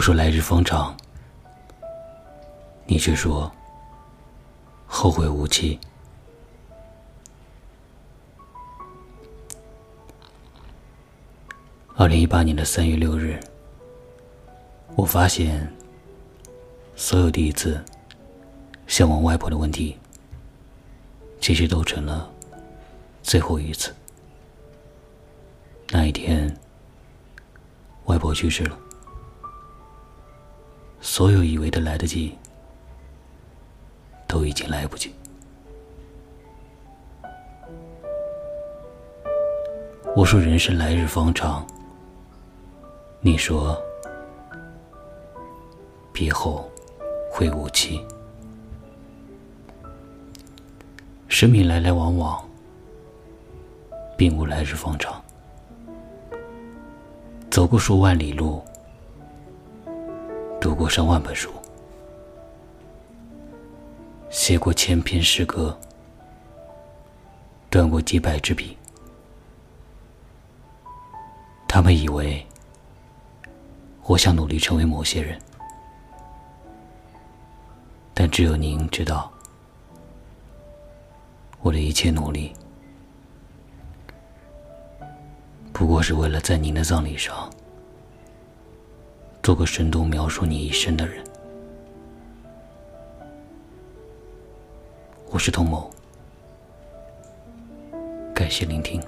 我说来日方长，你却说后会无期。二零一八年的三月六日，我发现所有第一次向往外婆的问题，其实都成了最后一次。那一天，外婆去世了，所有以为的来得及，都已经来不及。我说人生来日方长。你说：“别后会无期。生命来来往往，并无来日方长。走过数万里路，读过上万本书，写过千篇诗歌，断过几百支笔。他们以为。”我想努力成为某些人，但只有您知道，我的一切努力，不过是为了在您的葬礼上，做个深度描述你一生的人。我是童某，感谢聆听。